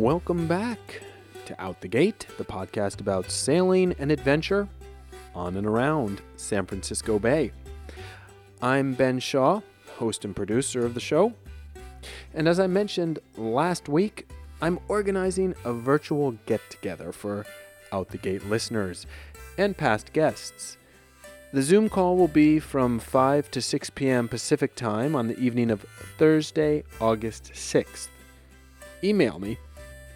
Welcome back to Out the Gate, the podcast about sailing and adventure on and around San Francisco Bay. I'm Ben Shaw, host and producer of the show. And as I mentioned last week, I'm organizing a virtual get together for Out the Gate listeners and past guests. The Zoom call will be from 5 to 6 p.m. Pacific time on the evening of Thursday, August 6th. Email me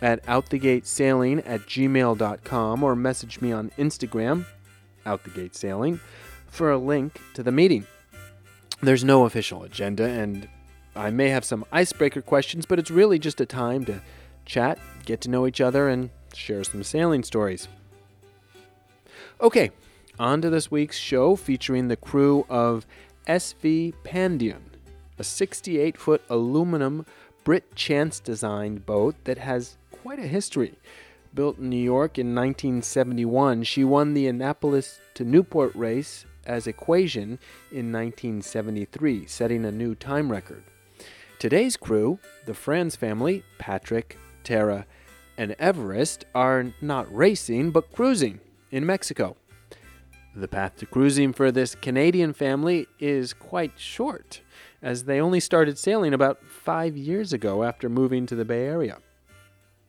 at outthegatesailing at gmail.com or message me on Instagram, outthegatesailing, for a link to the meeting. There's no official agenda, and I may have some icebreaker questions, but it's really just a time to chat, get to know each other, and share some sailing stories. Okay, on to this week's show featuring the crew of SV Pandion, a 68 foot aluminum Britt Chance designed boat that has quite a history. Built in New York in 1971, she won the Annapolis to Newport race as Equation in 1973, setting a new time record. Today's crew, the Franz family, Patrick, Tara, and Everest, are not racing but cruising in Mexico. The path to cruising for this Canadian family is quite short, as they only started sailing about five years ago after moving to the Bay Area.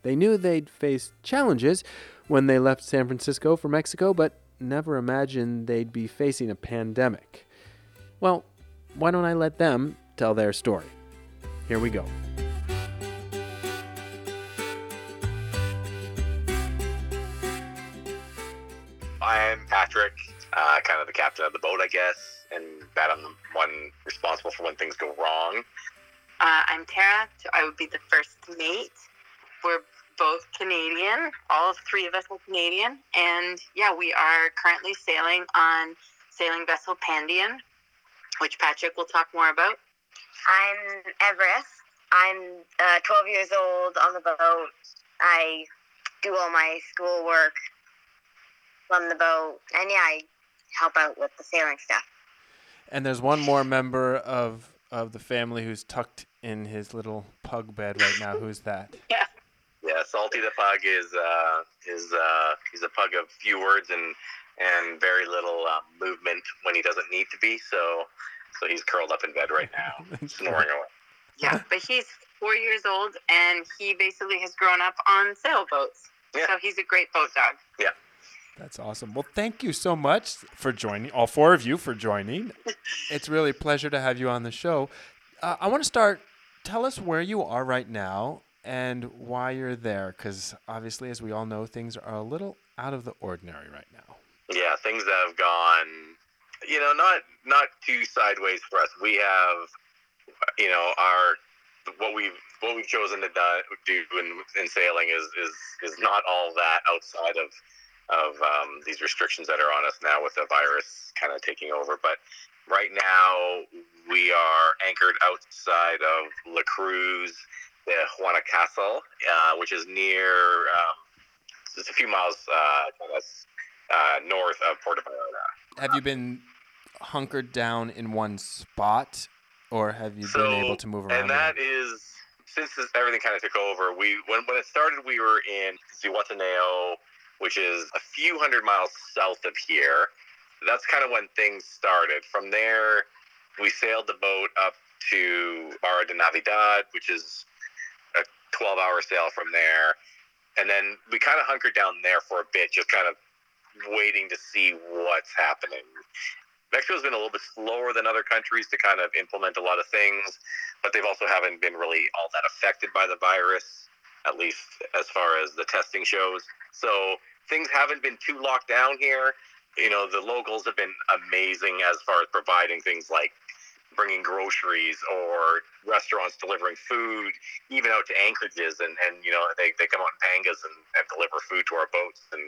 They knew they'd face challenges when they left San Francisco for Mexico, but never imagined they'd be facing a pandemic. Well, why don't I let them tell their story? Here we go. I'm Patrick, uh, kind of the captain of the boat, I guess, and that I'm the one responsible for when things go wrong. Uh, I'm Tara. I would be the first mate. We're both Canadian. All three of us are Canadian. And yeah, we are currently sailing on sailing vessel Pandion, which Patrick will talk more about. I'm Everest. I'm uh, 12 years old on the boat. I do all my schoolwork on the boat, and yeah, I help out with the sailing stuff. And there's one more member of of the family who's tucked in his little pug bed right now. Who's that? Yeah. Yeah, Salty the pug is uh, is uh, he's a pug of few words and and very little um, movement when he doesn't need to be. So so he's curled up in bed right now, snoring away. Yeah, but he's four years old and he basically has grown up on sailboats. Yeah. So he's a great boat dog. Yeah. That's awesome. Well, thank you so much for joining, all four of you for joining. it's really a pleasure to have you on the show. Uh, I want to start. Tell us where you are right now and why you're there, because obviously, as we all know, things are a little out of the ordinary right now. Yeah, things have gone, you know, not not too sideways for us. We have, you know, our what we've what we've chosen to do, do in, in sailing is is is not all that outside of of um, these restrictions that are on us now with the virus kind of taking over. But right now we are anchored outside of La Cruz de Juana Castle, uh, which is near. Um, it's a few miles uh, kind of, uh, north of Puerto Vallarta. Have you been hunkered down in one spot, or have you been able to move around? And that is since this, everything kind of took over. We when when it started, we were in Zihuatanejo, which is a few hundred miles south of here. That's kind of when things started. From there, we sailed the boat up to Barra de Navidad, which is a 12-hour sail from there, and then we kind of hunkered down there for a bit, just kind of waiting to see what's happening. Mexico's been a little bit slower than other countries to kind of implement a lot of things, but they've also haven't been really all that affected by the virus, at least as far as the testing shows. So things haven't been too locked down here. You know, the locals have been amazing as far as providing things like bringing groceries or restaurants delivering food, even out to anchorages, and, and you know they, they come out in pangas and, and deliver food to our boats. And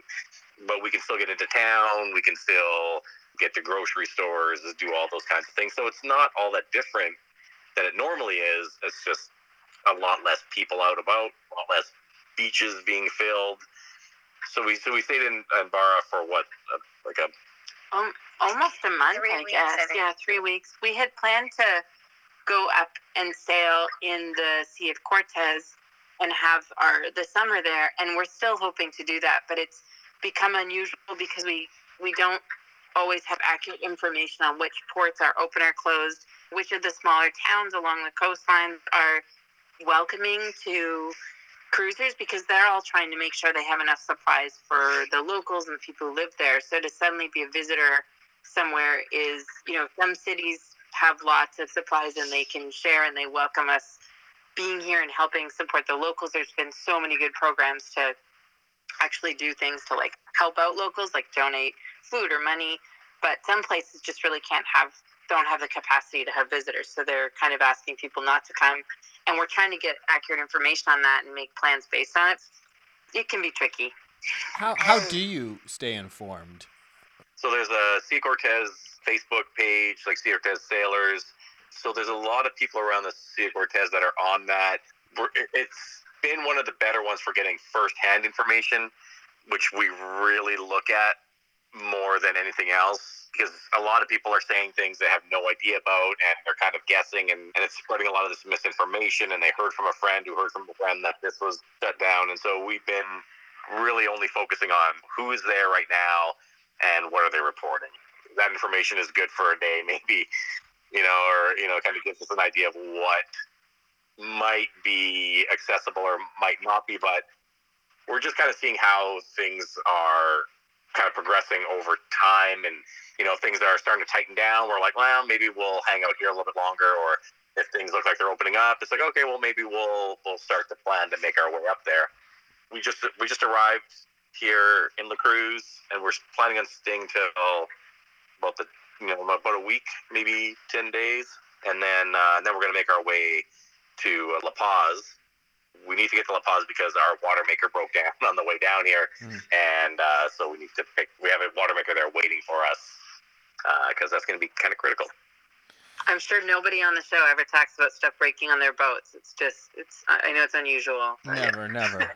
but we can still get into town. We can still get to grocery stores, do all those kinds of things. So it's not all that different than it normally is. It's just a lot less people out about, a lot less beaches being filled. So we so we stayed in, in Barra for what like a Um, almost a month, I weeks, guess. I yeah, three weeks. We had planned to go up and sail in the Sea of Cortez and have our the summer there. And we're still hoping to do that, but it's become unusual because we we don't always have accurate information on which ports are open or closed, which of the smaller towns along the coastline are welcoming to cruisers because they're all trying to make sure they have enough supplies for the locals and the people who live there. So to suddenly be a visitor somewhere is, you know, some cities have lots of supplies and they can share and they welcome us being here and helping support the locals. There's been so many good programs to actually do things to like help out locals, like donate food or money. But some places just really can't have don't have the capacity to have visitors, so they're kind of asking people not to come. And we're trying to get accurate information on that and make plans based on it. It can be tricky. How how do you stay informed? So there's a Sea Cortez Facebook page, like Sea Cortez Sailors. So there's a lot of people around the Sea Cortez that are on that. It's been one of the better ones for getting firsthand information, which we really look at more than anything else because a lot of people are saying things they have no idea about and they're kind of guessing and, and it's spreading a lot of this misinformation and they heard from a friend who heard from a friend that this was shut down and so we've been really only focusing on who is there right now and what are they reporting. That information is good for a day maybe you know or you know kind of gives us an idea of what might be accessible or might not be but we're just kind of seeing how things are kind of progressing over time. And, you know, things are starting to tighten down, we're like, well, maybe we'll hang out here a little bit longer. Or if things look like they're opening up, it's like, okay, well, maybe we'll, we'll start to plan to make our way up there. We just, we just arrived here in La Cruz and we're planning on staying till about the, you know, about a week, maybe 10 days. And then, uh, then we're going to make our way to La Paz we need to get to La Paz because our water maker broke down on the way down here, mm. and uh, so we need to pick. We have a water maker there waiting for us because uh, that's going to be kind of critical. I'm sure nobody on the show ever talks about stuff breaking on their boats. It's just, it's. I know it's unusual. Never, never.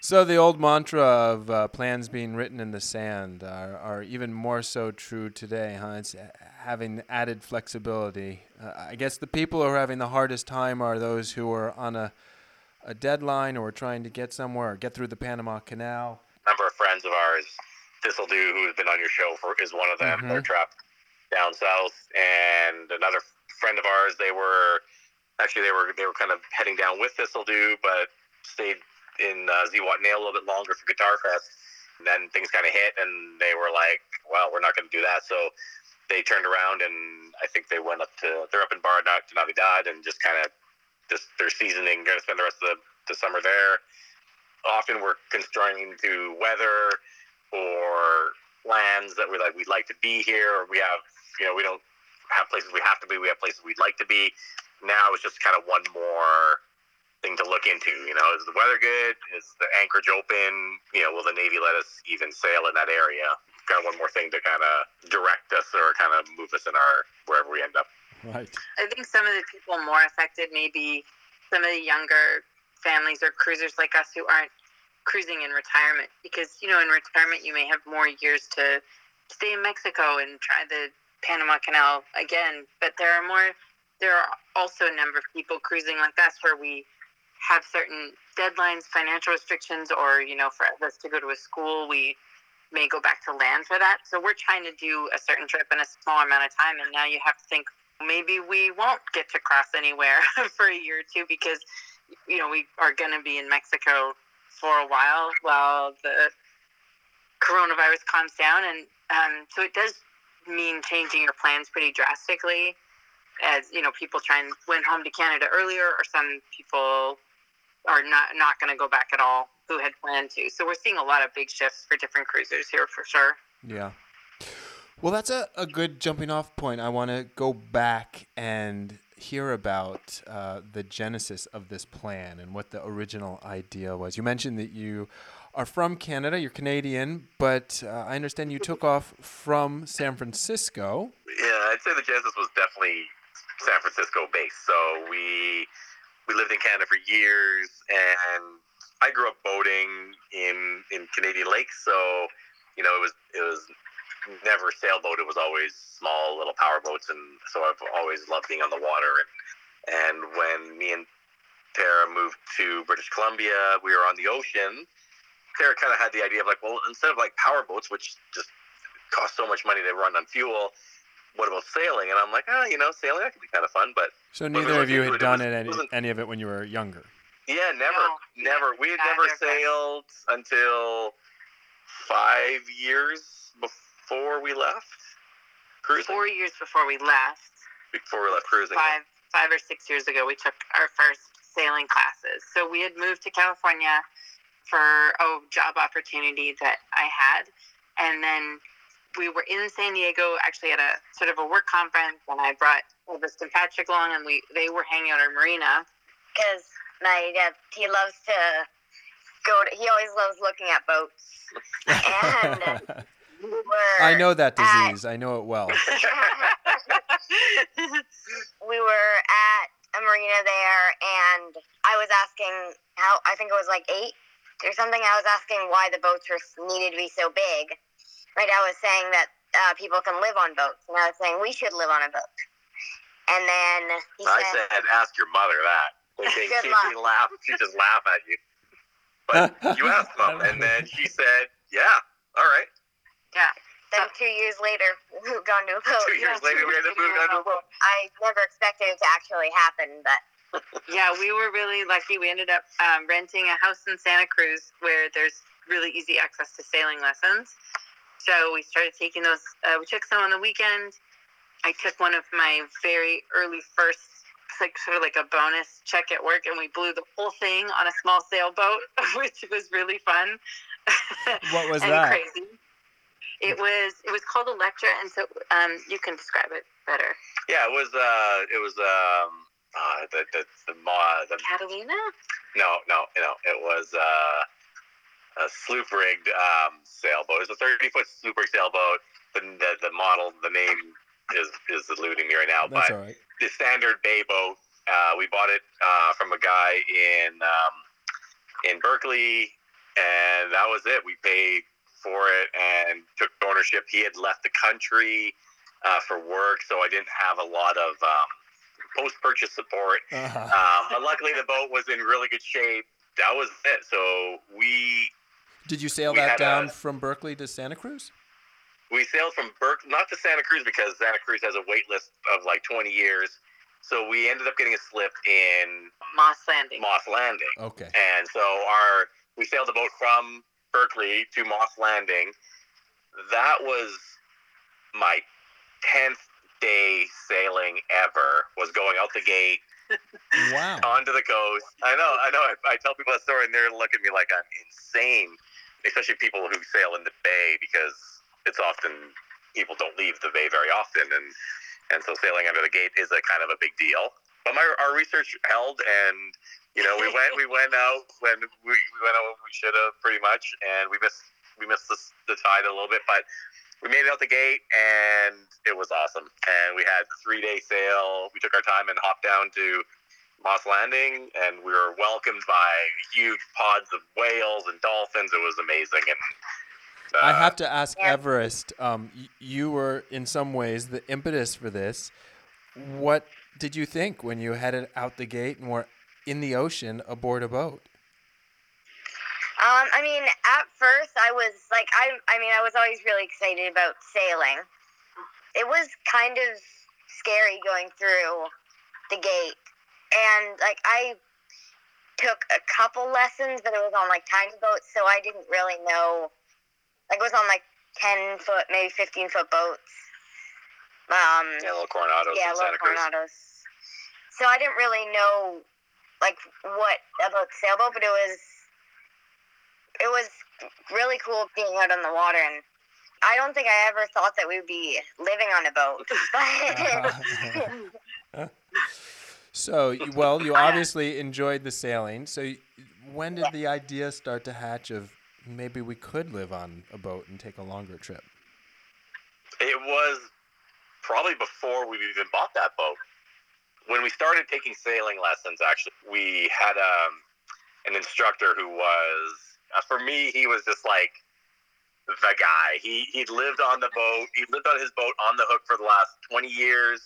so the old mantra of uh, plans being written in the sand are, are even more so true today, huh? It's having added flexibility. Uh, I guess the people who are having the hardest time are those who are on a, a deadline or trying to get somewhere or get through the Panama Canal. A number of friends of ours, Thistledew, who's been on your show, for, is one of them. Mm-hmm. They're trapped down south, and another friend of ours, they were actually they were they were kind of heading down with Thistledew, but stayed in uh, Zihuatanejo a little bit longer for Guitar Fest. And then things kind of hit, and they were like, "Well, we're not going to do that." So they turned around, and I think they went up to they're up in Barra de Navidad, and just kind of just their seasoning, going to spend the rest of the, the summer there. Often we're constrained to weather or plans that we're like we'd like to be here, or we have you know we don't have places we have to be. We have places we'd like to be. Now it's just kind of one more thing to look into. You know, is the weather good? Is the anchorage open? You know, will the Navy let us even sail in that area? Kind of one more thing to kind of direct us or kind of move us in our wherever we end up. Right. I think some of the people more affected may be some of the younger families or cruisers like us who aren't cruising in retirement because you know in retirement you may have more years to stay in Mexico and try the Panama Canal again but there are more there are also a number of people cruising like us where we have certain deadlines, financial restrictions, or you know, for us to go to a school, we may go back to land for that. So we're trying to do a certain trip in a small amount of time, and now you have to think maybe we won't get to cross anywhere for a year or two because you know we are going to be in Mexico for a while while the coronavirus calms down, and um, so it does mean changing your plans pretty drastically. As you know, people try and went home to Canada earlier, or some people are not not going to go back at all who had planned to. So we're seeing a lot of big shifts for different cruisers here for sure. Yeah. Well, that's a, a good jumping off point. I want to go back and hear about uh, the genesis of this plan and what the original idea was. You mentioned that you are from Canada, you're Canadian, but uh, I understand you took off from San Francisco. Yeah, I'd say the genesis was definitely San Francisco based. So we we lived in Canada for years, and I grew up boating in in Canadian lakes. So, you know, it was it was never sailboat. It was always small little power boats, and so I've always loved being on the water. And And when me and Tara moved to British Columbia, we were on the ocean. Tara kind of had the idea of like, well, instead of like power boats, which just cost so much money to run on fuel, what about sailing? And I'm like, oh, you know, sailing that could be kind of fun. But So When we neither of you had it, it done it any, any of it when you were younger. yeah, never, No, never. We had never of us. sailed until five years before we left cruising. Four years before we left, before we left cruising. five five or six years ago, we took our first sailing classes. So we had moved to California for a job opportunity that I had, and then we were in San Diego actually at a sort of a work conference, and I brought Everest and Patrick along, and we they were hanging out at our Marina. because my dad he loves to go. To, he always loves looking at boats. And we were, I know that at- disease. I know it well. we were at a marina there, and I was asking how. I think it was like eight or something. I was asking why the boats were needed to be so big. My dad was saying that uh, people can live on boats, and I was saying we should live on a boat. And then he I said, said, ask your mother that. Thinking Good she'd laugh, she'd just laugh at you. But you asked them, and then she said, "Yeah, all right." Yeah. then two years later, we moved on to a boat. Two years yeah, later, two we years ended up moving on to a boat. I never expected it to actually happen, but yeah, we were really lucky. We ended up um, renting a house in Santa Cruz where there's really easy access to sailing lessons. So we started taking those. Uh, we took some on the weekend. I took one of my very early first, like sort of like a bonus check at work, and we blew the whole thing on a small sailboat, which was really fun. What was and that? crazy. It was it was called Electra, and so um, you can describe it better. Yeah, it was. Uh, it was. Um, uh, the the the, mo- the Catalina. no no no. It was uh, a sloop rigged um, sailboat. It's a thirty foot sloop rigged sailboat. The, the the model, the name is is eluding me right now, That's but right. the standard bay boat. Uh, we bought it uh, from a guy in um, in Berkeley, and that was it. We paid for it and took ownership. He had left the country uh, for work, so I didn't have a lot of um, post purchase support. Uh-huh. Um, but luckily, the boat was in really good shape. That was it. So we Did you sail we that uh, down a- from Berkeley to Santa Cruz? we sailed from Berkeley, not to Santa Cruz because Santa Cruz has a wait list of like 20 years. So we ended up getting a slip in Moss Landing. Moss Landing. Okay. And so our we sailed the boat from Berkeley to Moss Landing. That was my tenth day sailing ever. Was going out the gate Wow. onto the coast. I know, I know. I, I tell people that story and they're looking at me like I'm insane, especially people who sail in the bay because it's often people don't leave the bay very often, and and so sailing under the gate is a kind of a big deal. But my our research held, and you know we went we went out when we, we went out when we should have pretty much, and we missed we missed the, the tide a little bit, but we made it out the gate and it was awesome. And we had three day sail. We took our time and hopped down to Moss Landing, and we were welcomed by huge pods of whales and dolphins. It was amazing. And uh, I have to ask yeah. Everest. Um, y- you were in some ways the impetus for this. What did you think when you headed out the gate and were in the ocean aboard a boat? Um, I mean, at first I was like, I, I mean, I was always really excited about sailing. It was kind of scary going through the gate, and like I took a couple lessons, but it was on like tiny boats, so I didn't really know. Like it was on like ten foot, maybe fifteen foot boats. Um, yeah, little Coronados yeah, little Santa Cruz. So I didn't really know like what about sailboat, but it was it was really cool being out on the water and I don't think I ever thought that we'd be living on a boat. But So, well, you obviously enjoyed the sailing. So, when did the idea start to hatch of maybe we could live on a boat and take a longer trip? It was probably before we even bought that boat. When we started taking sailing lessons, actually, we had um, an instructor who was, uh, for me, he was just like the guy. He he'd lived on the boat. He lived on his boat on the hook for the last twenty years.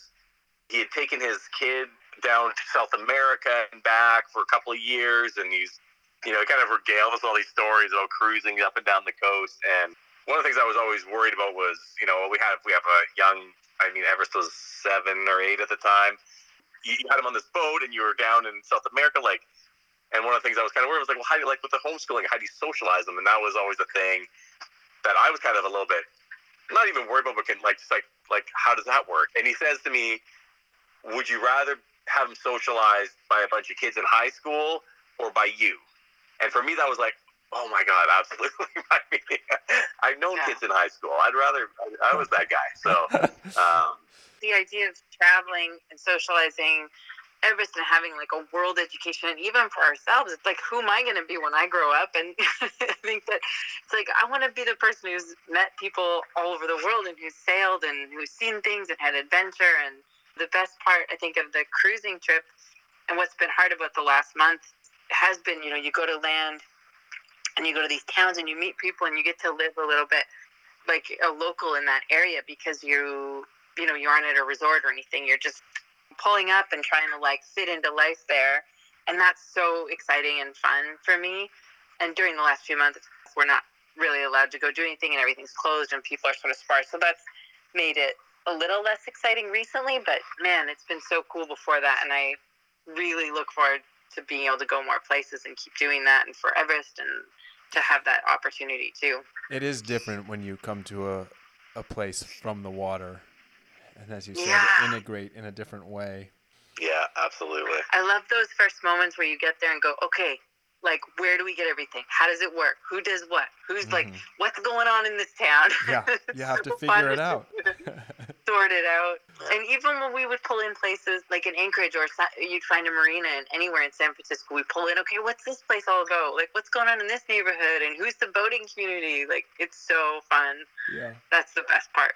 He had taken his kid down to South America and back for a couple of years, and he's you know kind of regaled us all these stories about cruising up and down the coast. And one of the things I was always worried about was you know we have we have a young I mean Everest was seven or eight at the time. You had him on this boat, and you were down in South America, like. And one of the things I was kind of worried was like, well, how do you like with the homeschooling? How do you socialize them? And that was always the thing that I was kind of a little bit not even worried about, but can, like just like like how does that work? And he says to me, would you rather have them socialized by a bunch of kids in high school or by you? And for me, that was like, oh my god, absolutely. I mean, I've known Yeah. kids in high school. I'd rather I was that guy. So um, the idea of traveling and socializing Everest and having like a world education and even for ourselves it's like who am i going to be when i grow up and i think that it's like i want to be the person who's met people all over the world and who's sailed and who's seen things and had adventure and the best part i think of the cruising trip and what's been hard about the last month has been you know you go to land and you go to these towns and you meet people and you get to live a little bit like a local in that area because you you know you aren't at a resort or anything. You're just pulling up and trying to like fit into life there. And that's so exciting and fun for me. And during the last few months we're not really allowed to go do anything and everything's closed and people are sort of sparse. So that's made it a little less exciting recently but man it's been so cool before that and i really look forward to being able to go more places and keep doing that and for everest and to have that opportunity too It is different when you come to a, a place from the water, and as you said, Yeah. integrate in a different way. yeah, absolutely. I love those first moments where you get there and go, okay, like where do we get everything? How does it work? Who does what? Who's like, Mhm. what's going on in this town? Yeah, you have to figure it out. sort it out. And even when we would pull in places like in Anchorage or you'd find a marina and anywhere in San Francisco, we pull in, okay, what's this place all about? Like, what's going on in this neighborhood? And who's the boating community? Like, it's so fun. yeah. That's the best part.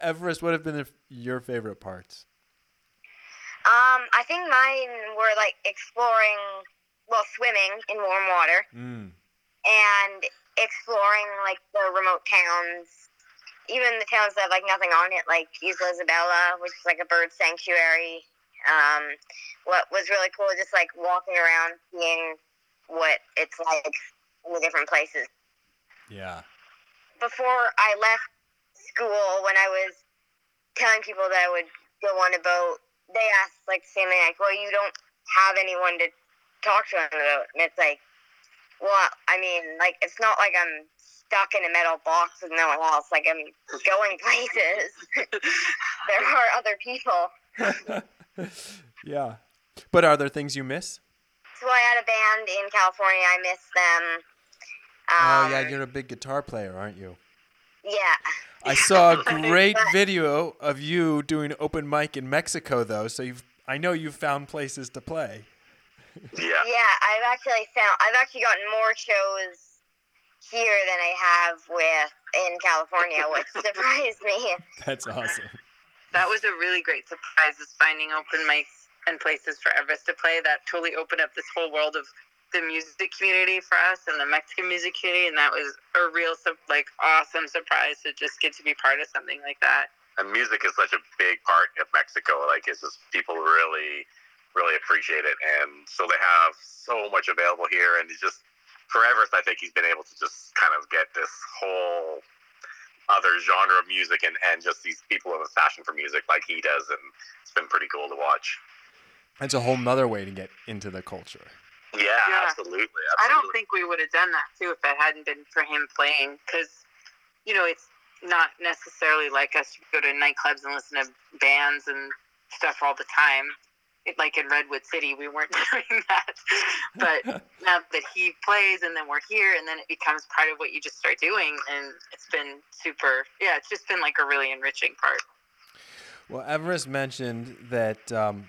Everest, what have been your favorite parts? Um, I think mine were like exploring, well, swimming in warm water Mm. and exploring like the remote towns, even the towns that have like nothing on it, like Isla Isabella, which is like a bird sanctuary. Um, what was really cool, just like walking around, seeing what it's like in the different places. Yeah. Before I left school, when I was telling people that I would go on a boat, they asked like the same thing, like, "Well, you don't have anyone to talk to on the boat," and it's like, well, I mean, like it's not like I'm stuck in a metal box with no one else. Like I'm going places. there are other people. yeah. But are there things you miss? So I had a band in California. I miss them. oh, Um, yeah, you're a big guitar player, aren't you? yeah. I saw a great video of you doing open mic in Mexico, though. So you've, I know you've found places to play. Yeah. Yeah, I've actually found I've actually gotten more shows here than I have with in California, which surprised me. That's awesome. That was a really great surprise is finding open mics and places for Everest to play. That totally opened up this whole world of the music community for us and the Mexican music community, and that was a real like awesome surprise to just get to be part of something like that. and music is such a big part of Mexico. Like it's just people really, really appreciate it, and so they have so much available here. And it's just for Everest, I think he's been able to just kind of get this whole other genre of music and and just these people with a passion for music like he does, and it's been pretty cool to watch. It's a whole nother way to get into the culture. Yeah, Yeah. absolutely. absolutely. I don't think we would have done that too if it hadn't been for him playing, because you know it's not necessarily like us to go to nightclubs and listen to bands and stuff all the time. It, like in Redwood City, we weren't doing that. But now that he plays and then we're here and then it becomes part of what you just start doing and it's been super yeah it's just been like a really enriching part Well, Everest mentioned that um,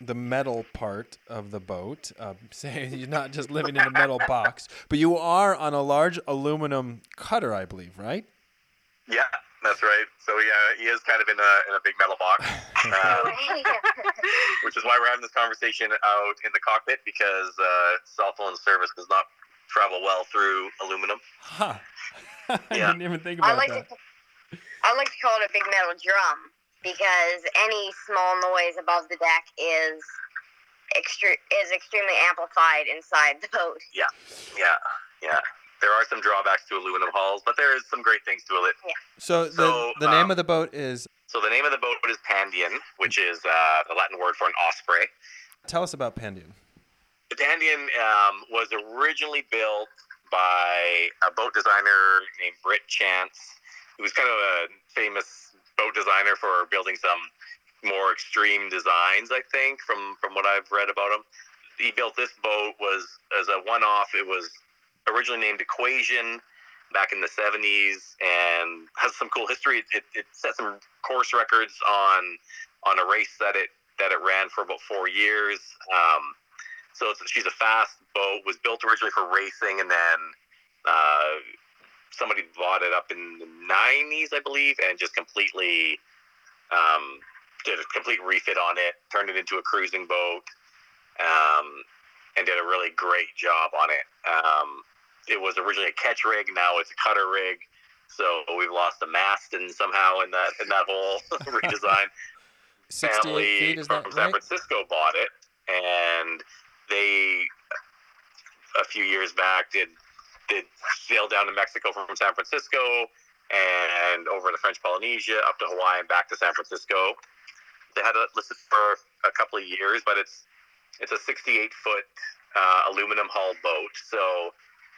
the metal part of the boat, uh, saying you're not just living in a metal box, but you are on a large aluminum cutter, I believe, right? Yeah, that's right. So yeah, he is kind of in a in a big metal box. Um, which is why we're having this conversation out in the cockpit because uh, cell phone service does not travel well through aluminum. Huh. I Yeah. didn't even think I about like that. to I like to call it a big metal drum. because any small noise above the deck is extre- is extremely amplified inside the boat. Yeah, yeah, yeah. There are some drawbacks to aluminum hulls, but there is some great things to it. So the So, the name um, of the boat is. So the name of the boat is Pandion, which is uh, the Latin word for an osprey. Tell us about Pandion. The Pandion um, was originally built by a boat designer named Britt Chance, who was kind of a famous boat designer for building some more extreme designs. I think from from what I've read about him, he built this boat was as a one-off. It was originally named Equation back in the 70s and has some cool history. It, it, it set some course records on on a race that it that it ran for about four years. Um, so she's a fast boat. Was built originally for racing, and then uh, somebody bought it up in the '90s, I believe, and just completely um, did a complete refit on it. Turned it into a cruising boat, um, and did a really great job on it. Um, it was originally a ketch rig. Now it's a cutter rig. So we've lost the mast and somehow in that in that whole redesign family feet from that San right? Francisco bought it, and they a few years back did did sail down to Mexico from San Francisco and over to French Polynesia, up to Hawaii, and back to San Francisco. They had it listed for a couple of years, but it's it's a 68 foot uh, aluminum hull boat, so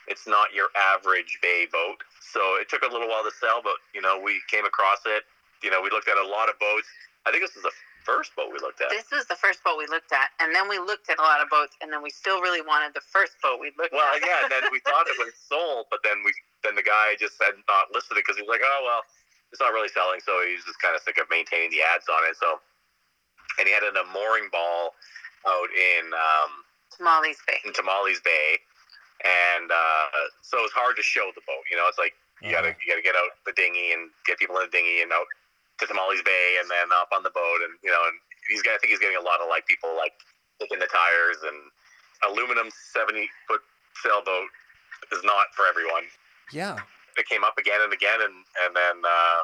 it's not your average bay boat. So it took a little while to sell, but you know we came across it. You know we looked at a lot of boats. I think this was the first boat we looked at. This was the first boat we looked at, and then we looked at a lot of boats, and then we still really wanted the first boat we looked Well, at. Well, yeah, and then we thought it was sold, but then we then the guy just had not listed it because he was like, oh well, it's not really selling, so he's just kind of sick of maintaining the ads on it. So, and he had a mooring ball out in um, Molly's Bay. in Tomales Bay, and uh, so it's hard to show the boat. You know, it's like you gotta you gotta get out the dinghy and get people in the dinghy and out to Tomales Bay and then up on the boat, and you know, and he's got I think he's getting a lot of like people like kicking the tires and aluminum seventy foot sailboat is not for everyone. Yeah, It came up again and again, and and then uh,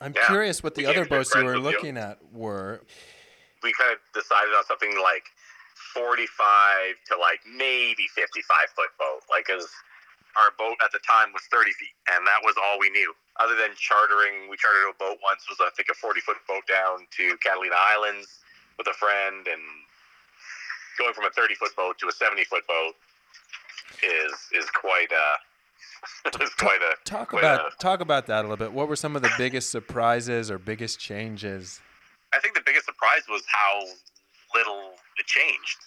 I'm Yeah. curious what the other boats you were with you. looking at were. We kind of decided on something like 45 to like maybe 55 foot boat like because our boat at the time was 30 feet and that was all we knew other than chartering we chartered a boat once was i think a 40 foot boat down to catalina islands with a friend and going from a 30 foot boat to a 70 foot boat is is quite uh is quite a Talk quite about a- talk about that a little bit. What were some of the biggest surprises or biggest changes? I think the biggest surprise was how little it changed.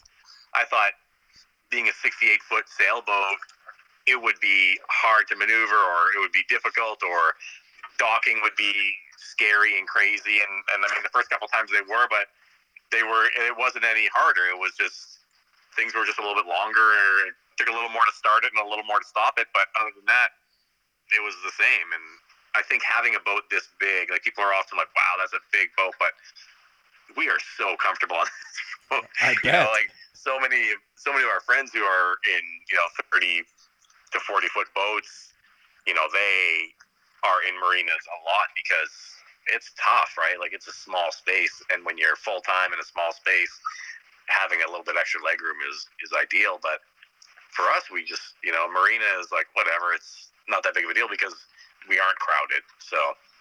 I thought being a 68 foot sailboat, it would be hard to maneuver or it would be difficult or docking would be scary and crazy. And, and I mean, the first couple times they were, but they were, it wasn't any harder. It was just, things were just a little bit longer. It took a little more to start it and a little more to stop it. But other than that, it was the same. And I think having a boat this big, like people are often like, wow, that's a big boat, but we are so comfortable on this boat. I You know, like so many, so many of our friends who are in, you know, 30 to 40 foot boats, you know, they are in marinas a lot because it's tough, right? Like it's a small space. And when you're full time in a small space, having a little bit extra legroom is, is ideal. But for us, we just, you know, marina is like, whatever, it's not that big of a deal because we aren't crowded. So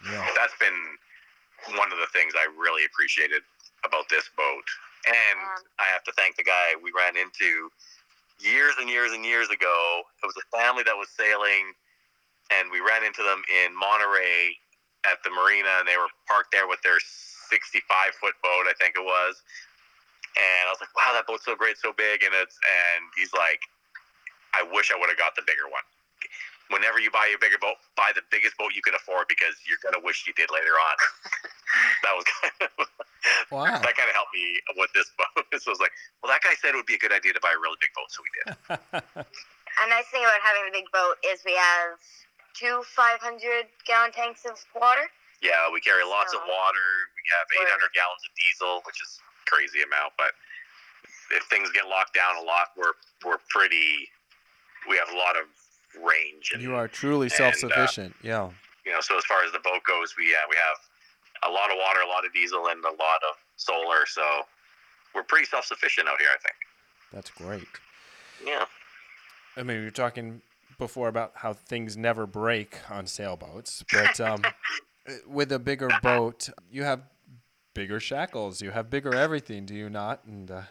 Yeah. that's been one of the things I really appreciated about this boat. And Um, I have to thank the guy we ran into years and years and years ago. It was a family that was sailing, and we ran into them in Monterey at the marina, and they were parked there with their 65 foot boat, I think it was. And I was like, "Wow, that boat's so great, so big!" And it's and he's like, "I wish I would have got the bigger one." Whenever you buy a bigger boat, buy the biggest boat you can afford because you're gonna wish you did later on. that was kind of Wow. that kind of helped me with this boat. so I was like, well, that guy said it would be a good idea to buy a really big boat, so we did. A nice thing about having a big boat is we have two 500 gallon tanks of water. Yeah, we carry lots of water. We have Right. 800 gallons of diesel, which is a crazy amount. But if things get locked down a lot, we're we're pretty. We have a lot of range. And, You are truly uh, self-sufficient. yeah. you know, so as far as the boat goes, we uh, we have a lot of water, a lot of diesel, and a lot of solar. So we're pretty self sufficient out here, I think. That's great. Yeah. I mean, we were talking before about how things never break on sailboats, but um, with a bigger boat, you have bigger shackles, you have bigger everything, do you not? And uh,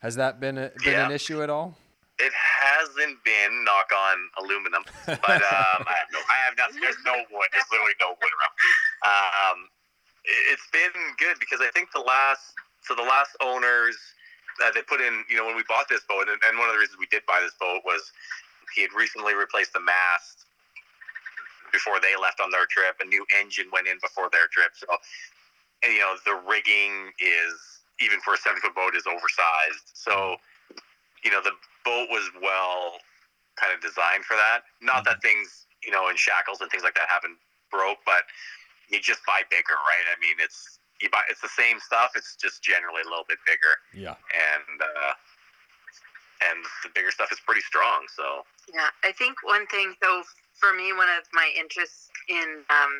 has that been a, been Yeah. an issue at all? It hasn't been knock on aluminum, but um, I have no, I have nothing. There's no wood. There's literally no wood around. Um, it- it's been good because I think the last, so the last owners, uh, they put in, you know, when we bought this boat, and, and one of the reasons we did buy this boat was he had recently replaced the mast before they left on their trip. A new engine went in before their trip, so and, you know the rigging is even for a seven foot boat is oversized. So you know the boat was well kind of designed for that. Not that things you know in shackles and things like that haven't broke, but you just buy bigger, right? I mean, it's you buy it's the same stuff. It's just generally a little bit bigger, Yeah. and uh, and the bigger stuff is pretty strong. So Yeah, I think one thing. So for me, one of my interests in um,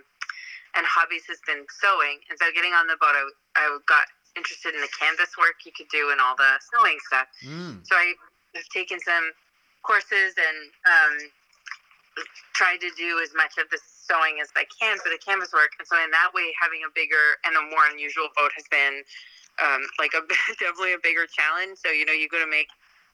and hobbies has been sewing, and so getting on the boat, I, I got interested in the canvas work you could do and all the sewing stuff. Mm. So I have taken some courses and um, tried to do as much of the sewing as I can for the canvas work. And so in that way, having a bigger and a more unusual boat has been um, like a definitely a bigger challenge. So you know, you go to make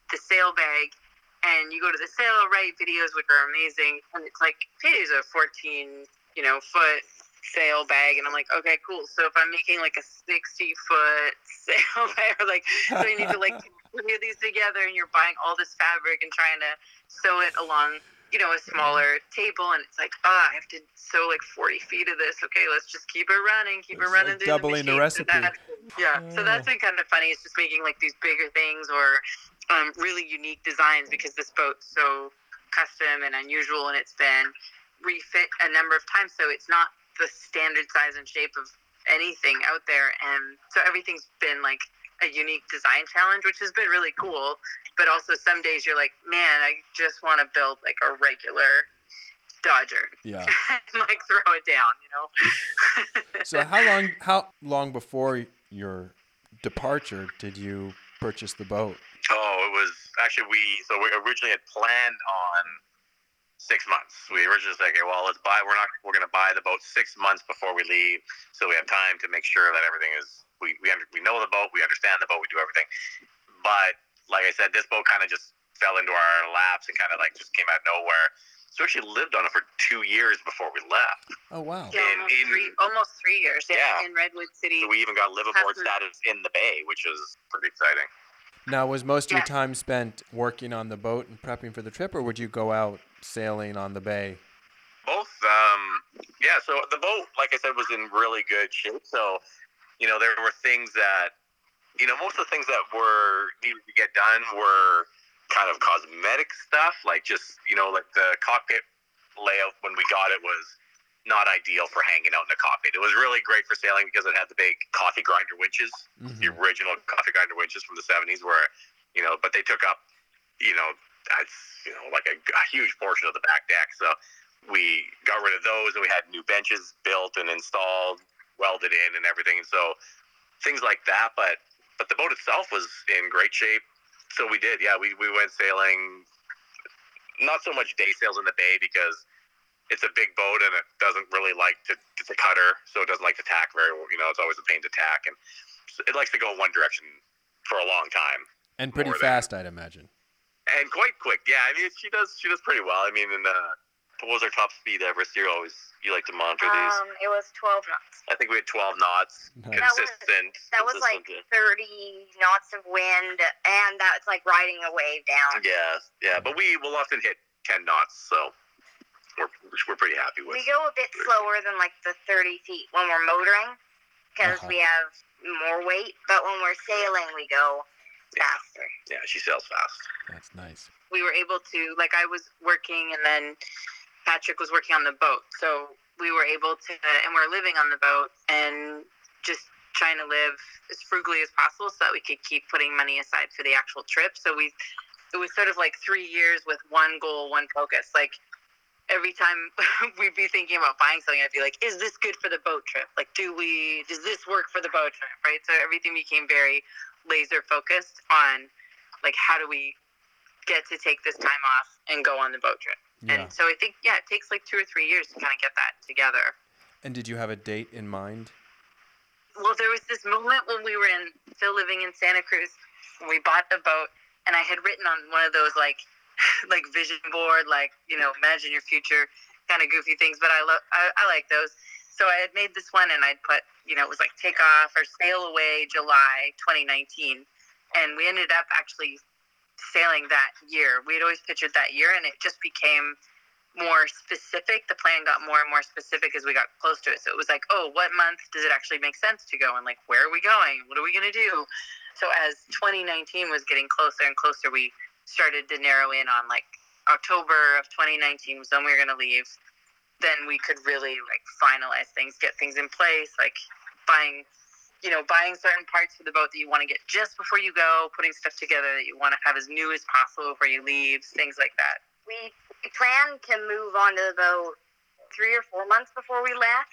the sail bag. And you go to the Sailrite videos, which are amazing, and it's like, hey, there's a 14, you know, foot sail bag, and I'm like, okay, cool. So if I'm making like a 60 foot sail bag, or like so you need to like put these together and you're buying all this fabric and trying to sew it along you know a smaller table and it's like oh i have to sew like 40 feet of this okay let's just keep it running keep It's it running like doubling the. So recipe. that's- yeah so that's been kind of funny it's just making like these bigger things or um, really unique designs because this boat's so custom and unusual and it's been refit a number of times so it's not the standard size and shape of anything out there and so everything's been like a unique design challenge which has been really cool but also some days you're like man i just want to build like a regular dodger Yeah. and like throw it down you know So how long how long before your departure did you purchase the boat? Oh, it was actually we. So we originally had planned on six months. We originally said, okay, well, let's buy. We're not. We're going to buy the boat six months before we leave, so we have time to make sure that everything is. We we under, we know the boat. We understand the boat. We do everything. But like I said, this boat kind of just fell into our laps and kind of like just came out of nowhere. So we actually lived on it for two years before we left. Oh wow. yeah, In- almost, in- three, almost three years yeah, Yeah. in redwood city So we even got liveaboard That's- status in the bay, which is pretty exciting. Now was most of your time spent working on the boat and prepping for the trip or would you go out sailing on the bay? both um yeah so the boat like i said was in really good shape so you know there were things that you know most of the things that were needed to get done were kind of cosmetic stuff like just you know like the cockpit layout when we got it was not ideal for hanging out in the cockpit. It was really great for sailing because it had the big coffee grinder winches Mhm. the original coffee grinder winches from the 70s where you know but they took up you know that's you know like a, a huge portion of the back deck. So we got rid of those and we had new benches built and installed welded in and everything. And so things like that but but the boat itself was in great shape so we did yeah we, we went sailing not so much day sails in the bay because it's a big boat and it doesn't really like to it's a cutter so it doesn't like to tack very well you know it's always a pain to tack and it likes to go one direction for a long time And pretty more than- fast I'd imagine. and quite quick. Yeah, I mean she does she does pretty well. I mean, and uh, what was our top speed Everest? You always you like to monitor these. Um, it was 12 knots. I think we had 12 knots, Nice. That was- consistent. That was like 30 knots of wind, and that's like riding a wave down. yeah, yeah. But we will often hit 10 knots, so we're we're pretty happy with. We go a bit slower than like the 30 feet when we're motoring because Uh-huh. we have more weight, but when we're sailing, we go Yeah. faster. Yeah, she sails fast. That's nice. we were able to like I was working and then Patrick was working on the boat. So we were able to and we're living on the boat and just trying to live as frugally as possible so that we could keep putting money aside for the actual trip. So we it was sort of like 3 years with one goal, one focus. Like every time we'd be thinking about buying something, I'd be like, "Is this good for the boat trip? Like, do we? Does this work for the boat trip? Right?" So everything became very laser focused on, like, how do we get to take this time off and go on the boat trip? Yeah. And so I think, yeah, it takes like two or three years to kind of get that together. And did you have a date in mind? Well, there was this moment when we were in still living in Santa Cruz, we bought the boat, and I had written on one of those like like vision board, like you know, imagine your future kind of goofy things. But I love I, I like those. So I had made this one, and I'd put you know it was like take off or sail away July 2019, and we ended up actually sailing that year. We had always pictured that year, and it just became more specific. The plan got more and more specific as we got close to it. So it was like, oh, what month does it actually make sense to go? And like, where are we going? What are we going to do? So as 2019 was getting closer and closer, we started to narrow in on like October of 2019 was when we were going to leave. Then we could really like finalize things, get things in place, like buying, you know, buying certain parts for the boat that you want to get just before you go, putting stuff together that you want to have as new as possible before you leave, things like that. We we planned to move onto the boat three or four months before we left.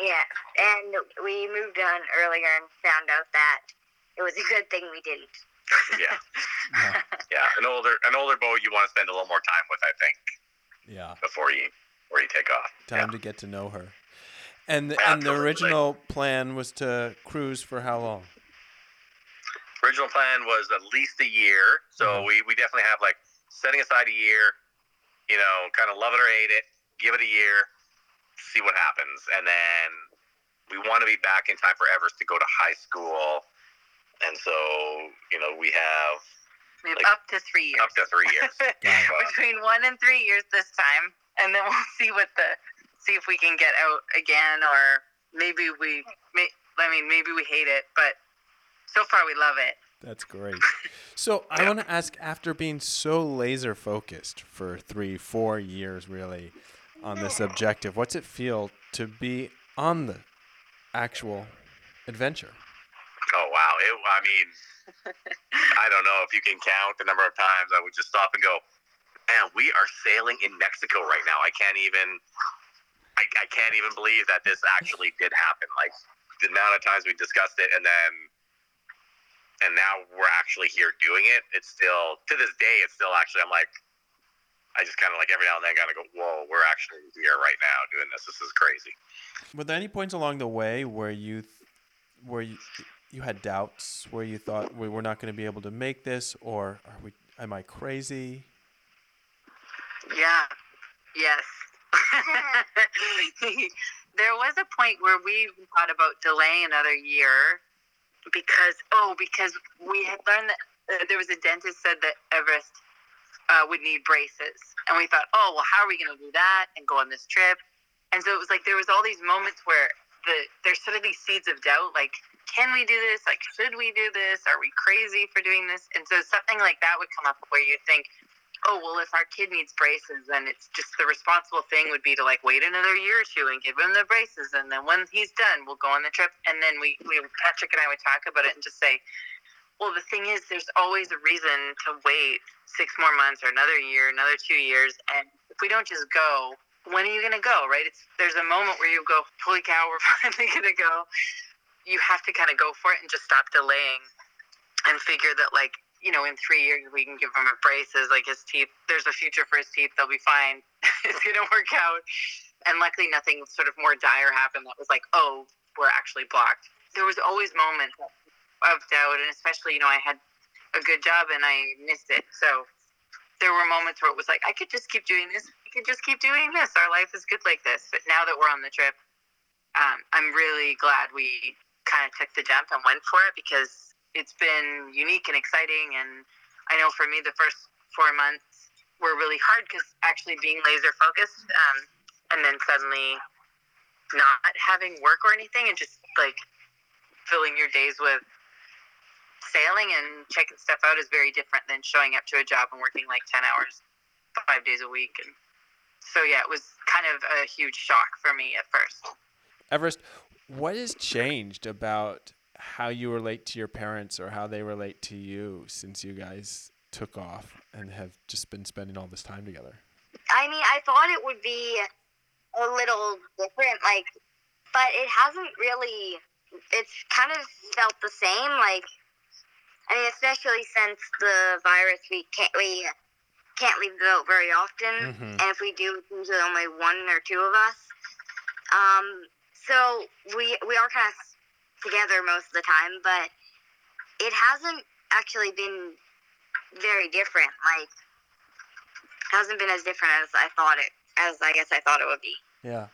Yeah, and we moved on earlier and found out that it was a good thing we didn't. Yeah, Yeah. yeah. An older an older boat you want to spend a little more time with, I think, Yeah. before you before you take off. Time to get to know her. And the, and the Absolutely. original plan was to cruise for how long? original plan was at least a year. So Mhm. we, we definitely have like setting aside a year, you know, kind of love it or hate it, give it a year, see what happens. And then we want to be back in time for Everest to go to high school. And so, you know, we have We have Like, up to three years. up to three years. Between one and three years this time, and then we'll see what the see if we can get out again, or maybe we. May, I mean, maybe we hate it, but so far we love it. That's great. So I want to ask, after being so laser focused for three, four years, really, on this objective, what's it feel to be on the actual adventure? Oh wow! It, I mean, I don't know if you can count the number of times I would just stop and go, "Man, we are sailing in Mexico right now." I can't even, I, I can't even believe that this actually did happen. Like the amount of times we discussed it, and then, and now we're actually here doing it. It's still to this day. It's still actually. I'm like, I just kind of like every now and then gotta go, "Whoa, we're actually here right now doing this. This is crazy." Were there any points along the way where you, th- where you, you had doubts, where you thought we were not going to be able to make this, or are we? Am I crazy? Yeah. Yes. there was a point where we thought about delaying another year because oh because we had learned that uh, there was a dentist said that Everest uh, would need braces. And we thought oh well how are we going to do that and go on this trip? And so it was like there was all these moments where the there's sort of these seeds of doubt like can we do this? Like should we do this? Are we crazy for doing this? And so something like that would come up where you think oh well if our kid needs braces then it's just the responsible thing would be to like wait another year or two and give him the braces. And then when he's done we'll go on the trip. And then we, we patrick and i would talk about it and just say well the thing is there's always a reason to wait six more months or another year another two years. And if we don't just go when are you going to go right? It's there's a moment where you go holy cow we're finally going to go. You have to kind of go for it and just stop delaying and figure that like you know in three years we can give him braces like his teeth. There's a future for his teeth. They'll be fine. It's to work out. And luckily nothing sort of more dire happened that was like oh we're actually blocked. There was always moments of doubt and especially you know i had a good job and i missed it. So there were moments where it was like i could just keep doing this. I could just keep doing this. Our life is good like this. But now that we're on the trip um, i'm really glad we kind of took the jump and went for it because it's been unique and exciting. And I know for me, the first four months were really hard because actually being laser focused um, and then suddenly not having work or anything and just like filling your days with sailing and checking stuff out is very different than showing up to a job and working like 10 hours, five days a week. And so, yeah, it was kind of a huge shock for me at first. Everest, what has changed about how you relate to your parents or how they relate to you since you guys took off and have just been spending all this time together? I mean, I thought it would be a little different, like, but it hasn't really. It's kind of felt the same, like. I mean, especially since the virus, we can't we can't leave the boat very often, Mhm. and if we do, it's usually only one or two of us. Um, so we we are kind of together most of the time, but it hasn't actually been very different. Like, it hasn't been as different as I thought it, as I guess I thought it would be. Yeah.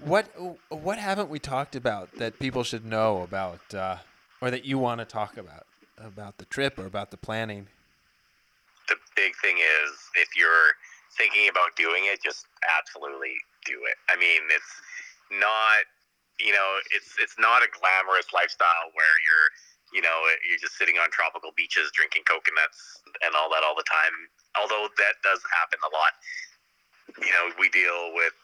What what haven't we talked about that people should know about, uh, or that you want to talk about about the trip or about the planning? the big thing is if you're thinking about doing it, just absolutely do it. I mean, it's not, you know, it's it's not a glamorous lifestyle where you're, you know, you're just sitting on tropical beaches drinking coconuts and all that all the time. Although that does happen a lot. You know, we deal with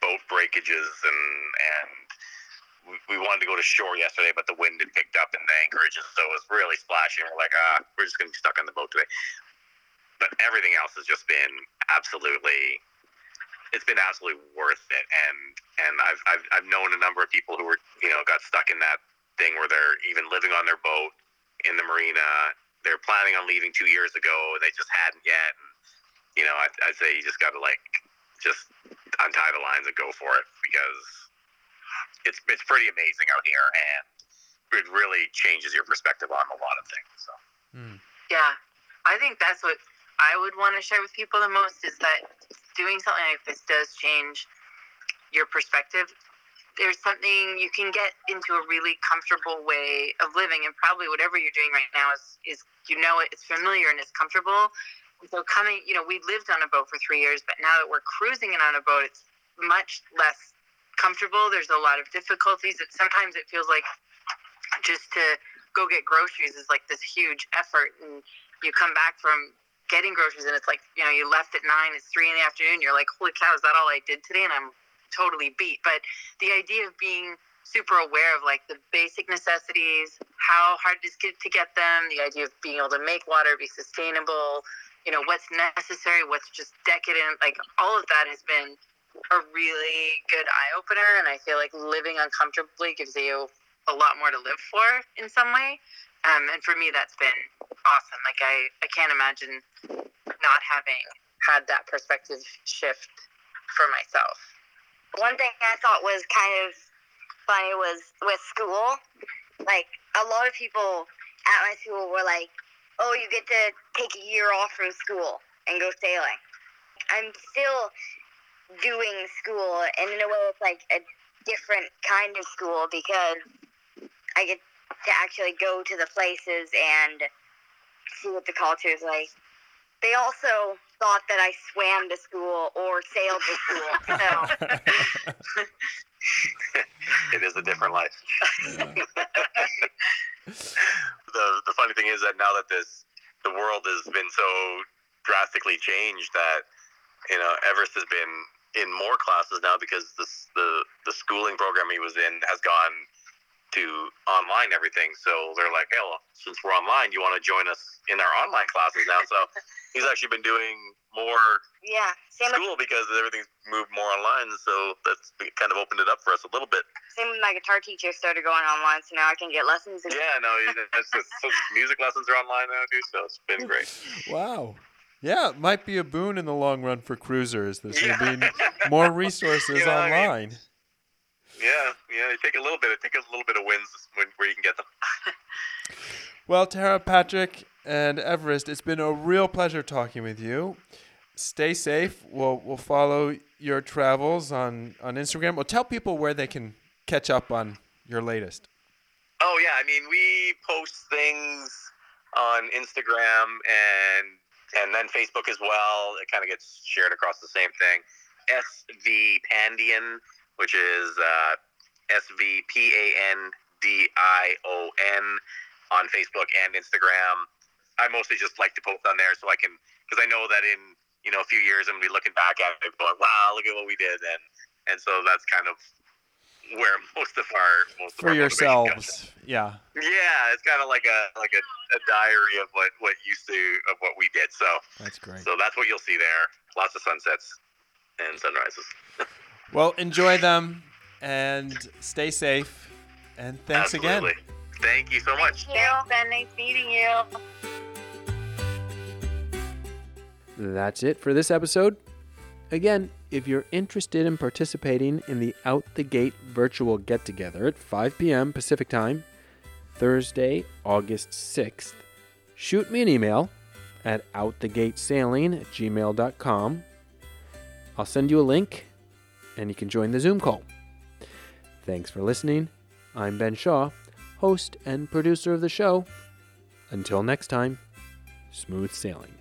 boat breakages and and we, wanted to go to shore yesterday, but the wind had picked up in the anchorage, so it was really splashing. We're like, ah, we're just gonna be stuck on the boat today but everything else has just been absolutely it's been absolutely worth it. And and I've, I've I've known a number of people who were you know got stuck in that thing where they're even living on their boat in the marina. They're planning on leaving two years ago. And they just hadn't yet. And you know I, I'd say you just got to like just untie the lines and go for it because it's it's pretty amazing out here and it really changes your perspective on a lot of things so. Hmm. Yeah, I think that's what I would want to share with people the most is that doing something like this does change your perspective. There's something you can get into a really comfortable way of living, and probably whatever you're doing right now is is you know it, it's familiar and it's comfortable. And so coming, you know, we lived on a boat for three years, but now that we're cruising and on a boat, it's much less comfortable. There's a lot of difficulties. It sometimes it feels like just to go get groceries is like this huge effort, and you come back from getting groceries and it's like you know you left at nine it's three in the afternoon you're like holy cow is that all i did today? And i'm totally beat. But the idea of being super aware of like the basic necessities how hard it is to get them the idea of being able to make water be sustainable you know what's necessary what's just decadent like all of that has been a really good eye opener and i feel like living uncomfortably gives you a lot more to live for in some way um, and for me that's been awesome like i i can't imagine not having had that perspective shift for myself One thing I thought was kind of funny was with school. Like a lot of people at my school were like, "Oh, you get to take a year off from school and go sailing." I'm still doing school, and in a way, it's like a different kind of school because I get to actually go to the places and see what the culture is like. They also thought that I swam to school or sailed to school, so. it is a different life the the funny thing is that now that this the world has been so drastically changed that you know Everest has been in more classes now because this, the the schooling program he was in has gone to online everything. So they're like, hey, well, since we're online, you want to join us in our online classes now? So he's actually been doing more Yeah, same with, because everything's moved more online. So that's kind of opened it up for us a little bit. same with my guitar teacher started going online, so now I can get lessons. And Yeah, no, it's just, so music lessons are online now too. So it's been great. Wow. Yeah, it might be a boon in the long run for cruisers. There's Yeah. going to be more resources You know what I mean? Yeah, yeah. You take a little bit. Take a little bit of wins when, where you can get them. Well, Tara, Patrick, and Everest, it's been a real pleasure talking with you. Stay safe. We'll we'll follow your travels on on Instagram. Well, tell people where they can catch up on your latest. Oh yeah, I mean we post things on Instagram and and then Facebook as well. It kind of gets shared across the same thing. SV Pandion, which is uh, S V P A N D I O N on Facebook and Instagram. I mostly just like to post on there so I can because I know that in you know a few years I'm gonna be looking back at it going, wow, look at what we did, and and so that's kind of where most of our most of For our yourselves. Yeah. yeah, it's kind of like a like a, a diary of what what used to of what we did. So That's great. so that's what you'll see there. lots of sunsets and sunrises. Well, enjoy them and stay safe. And thanks Absolutely. again. Thank you so much. Thanks, Ben. Nice meeting you. That's it for this episode. Again, if you're interested in participating in the Out the Gate virtual get together at 5 p.m. Pacific Time, Thursday, August 6th, shoot me an email at outthegatesailing at gmail.com. I'll send you a link and you can join the Zoom call. Thanks for listening. I'm Ben Shaw, host and producer of the show. Until next time, smooth sailing.